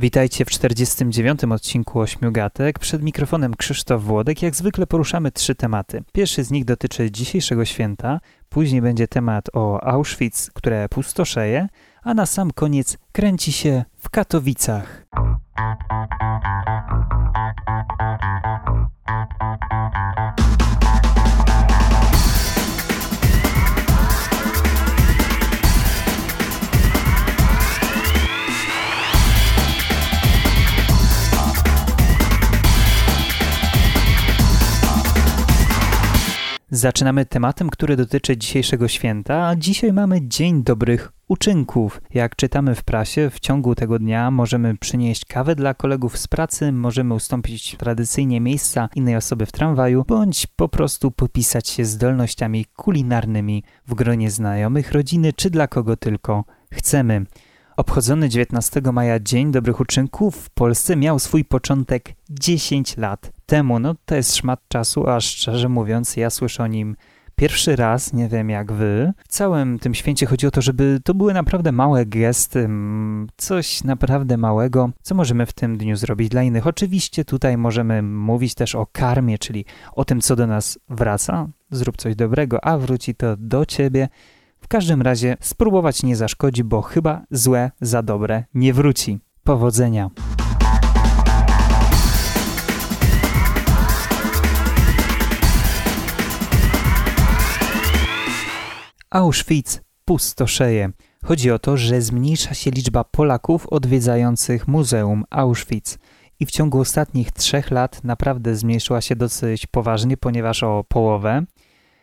Witajcie w 49. odcinku Ośmiugatek. Przed mikrofonem Krzysztof Włodek. Jak zwykle poruszamy trzy tematy. Pierwszy z nich dotyczy dzisiejszego święta, później będzie temat o Auschwitz, które pustoszeje, a na sam koniec kręci się w Katowicach. Zaczynamy tematem, który dotyczy dzisiejszego święta, a dzisiaj mamy Dzień Dobrych Uczynków. Jak czytamy w prasie, w ciągu tego dnia możemy przynieść kawę dla kolegów z pracy, możemy ustąpić tradycyjnie miejsca innej osoby w tramwaju, bądź po prostu popisać się zdolnościami kulinarnymi w gronie znajomych, rodziny czy dla kogo tylko chcemy. Obchodzony 19 maja Dzień Dobrych Uczynków w Polsce miał swój początek 10 lat temu. No to jest szmat czasu, a szczerze mówiąc ja słyszę o nim pierwszy raz, nie wiem jak wy. W całym tym święcie chodzi o to, żeby to były naprawdę małe gesty, coś naprawdę małego, co możemy w tym dniu zrobić dla innych. Oczywiście tutaj możemy mówić też o karmie, czyli o tym, co do nas wraca. Zrób coś dobrego, a wróci to do ciebie. W każdym razie spróbować nie zaszkodzi, bo chyba złe za dobre nie wróci. Powodzenia! Auschwitz pustoszeje. Chodzi o to, że zmniejsza się liczba Polaków odwiedzających Muzeum Auschwitz. I w ciągu ostatnich trzech lat naprawdę zmniejszyła się dosyć poważnie, ponieważ o połowę.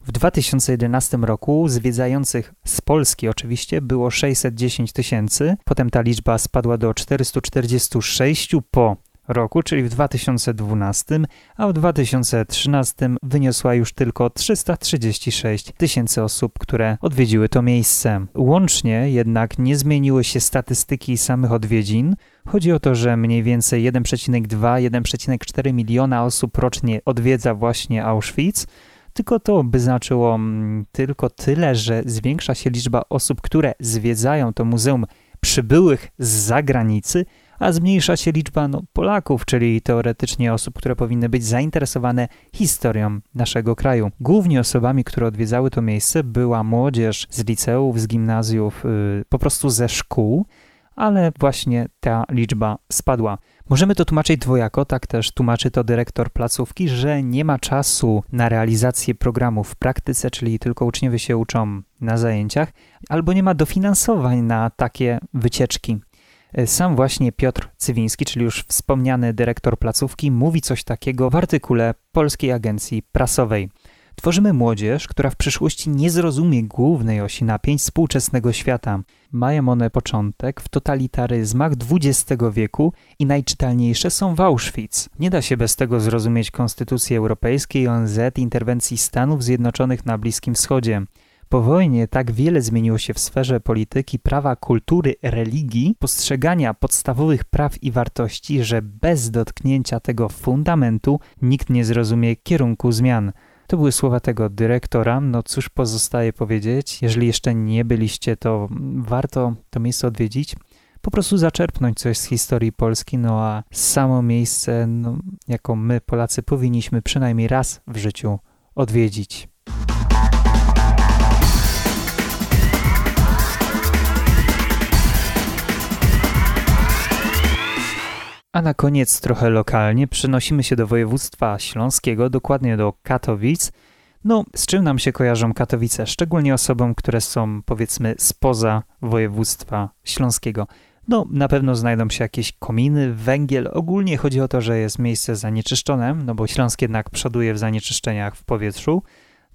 W 2011 roku zwiedzających z Polski oczywiście było 610 tysięcy, potem ta liczba spadła do 446 po roku, czyli w 2012, a w 2013 wyniosła już tylko 336 tysięcy osób, które odwiedziły to miejsce. Łącznie jednak nie zmieniły się statystyki samych odwiedzin. Chodzi o to, że mniej więcej 1,2-1,4 miliona osób rocznie odwiedza właśnie Auschwitz tylko to by znaczyło mm, tylko tyle, że zwiększa się liczba osób, które zwiedzają to muzeum przybyłych z zagranicy, a zmniejsza się liczba no, Polaków, czyli teoretycznie osób, które powinny być zainteresowane historią naszego kraju. Głównie osobami, które odwiedzały to miejsce, była młodzież z liceów, z gimnazjów, yy, po prostu ze szkół, ale właśnie ta liczba spadła. Możemy to tłumaczyć dwojako, tak też tłumaczy to dyrektor placówki, że nie ma czasu na realizację programu w praktyce, czyli tylko uczniowie się uczą na zajęciach, albo nie ma dofinansowań na takie wycieczki. Sam właśnie Piotr Cywiński, czyli już wspomniany dyrektor placówki, mówi coś takiego w artykule Polskiej Agencji Prasowej. Tworzymy młodzież, która w przyszłości nie zrozumie głównej osi napięć współczesnego świata. Mają one początek w totalitaryzmach XX wieku i najczytelniejsze są w Auschwitz. Nie da się bez tego zrozumieć Konstytucji Europejskiej, ONZ, interwencji Stanów Zjednoczonych na Bliskim Wschodzie. Po wojnie tak wiele zmieniło się w sferze polityki, prawa, kultury, religii, postrzegania podstawowych praw i wartości, że bez dotknięcia tego fundamentu nikt nie zrozumie kierunku zmian. To były słowa tego dyrektora. No cóż pozostaje powiedzieć, jeżeli jeszcze nie byliście, to warto to miejsce odwiedzić. Po prostu zaczerpnąć coś z historii Polski, no a samo miejsce, no, my Polacy powinniśmy przynajmniej raz w życiu odwiedzić. A na koniec trochę lokalnie przenosimy się do województwa śląskiego, dokładnie do Katowic. No, z czym nam się kojarzą Katowice, szczególnie osobom, które są powiedzmy spoza województwa śląskiego? No, na pewno znajdą się jakieś kominy, węgiel. Ogólnie chodzi o to, że jest miejsce zanieczyszczone, no bo Śląsk jednak przoduje w zanieczyszczeniach w powietrzu.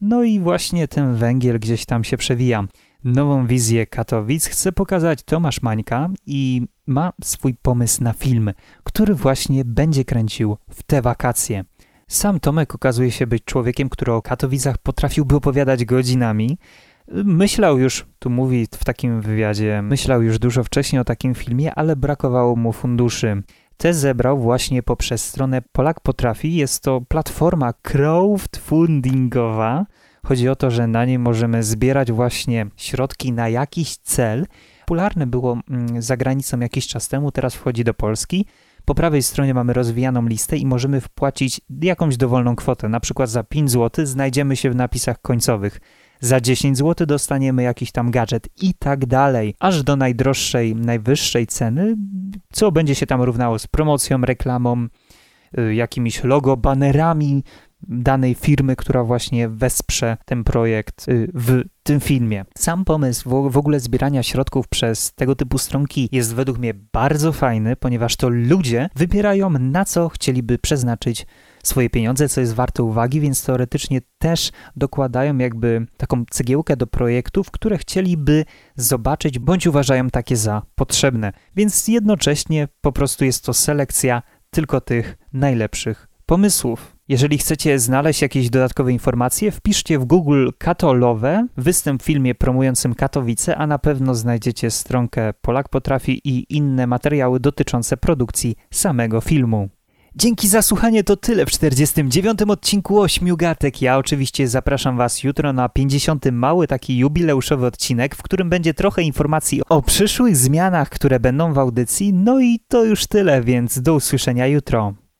No i właśnie ten węgiel gdzieś tam się przewija. Nową wizję Katowic chce pokazać Tomasz Mańka i ma swój pomysł na film, który właśnie będzie kręcił w te wakacje. Sam Tomek okazuje się być człowiekiem, który o Katowicach potrafiłby opowiadać godzinami. Myślał już, tu mówi w takim wywiadzie, myślał już dużo wcześniej o takim filmie, ale brakowało mu funduszy. Te zebrał właśnie poprzez stronę Polak Potrafi. Jest to platforma crowdfundingowa. Chodzi o to, że na niej możemy zbierać właśnie środki na jakiś cel, popularne było mm, za granicą jakiś czas temu, teraz wchodzi do Polski. Po prawej stronie mamy rozwijaną listę i możemy wpłacić jakąś dowolną kwotę. Na przykład za 5 zł znajdziemy się w napisach końcowych. Za 10 zł dostaniemy jakiś tam gadżet i tak dalej, aż do najdroższej, najwyższej ceny, co będzie się tam równało z promocją, reklamą, y, jakimiś logo, banerami danej firmy, która właśnie wesprze ten projekt y, w tym filmie. Sam pomysł w ogóle zbierania środków przez tego typu stronki jest według mnie bardzo fajny, ponieważ to ludzie wybierają na co chcieliby przeznaczyć swoje pieniądze, co jest warte uwagi, więc teoretycznie też dokładają jakby taką cegiełkę do projektów, które chcieliby zobaczyć bądź uważają takie za potrzebne. Więc jednocześnie po prostu jest to selekcja tylko tych najlepszych pomysłów. Jeżeli chcecie znaleźć jakieś dodatkowe informacje, wpiszcie w Google Katolowe występ w filmie promującym Katowice, a na pewno znajdziecie stronkę Polak Potrafi i inne materiały dotyczące produkcji samego filmu. Dzięki za słuchanie to tyle w 49. odcinku Ośmiu Gatek. Ja oczywiście zapraszam Was jutro na 50. mały taki jubileuszowy odcinek, w którym będzie trochę informacji o przyszłych zmianach, które będą w audycji. No i to już tyle, więc do usłyszenia jutro.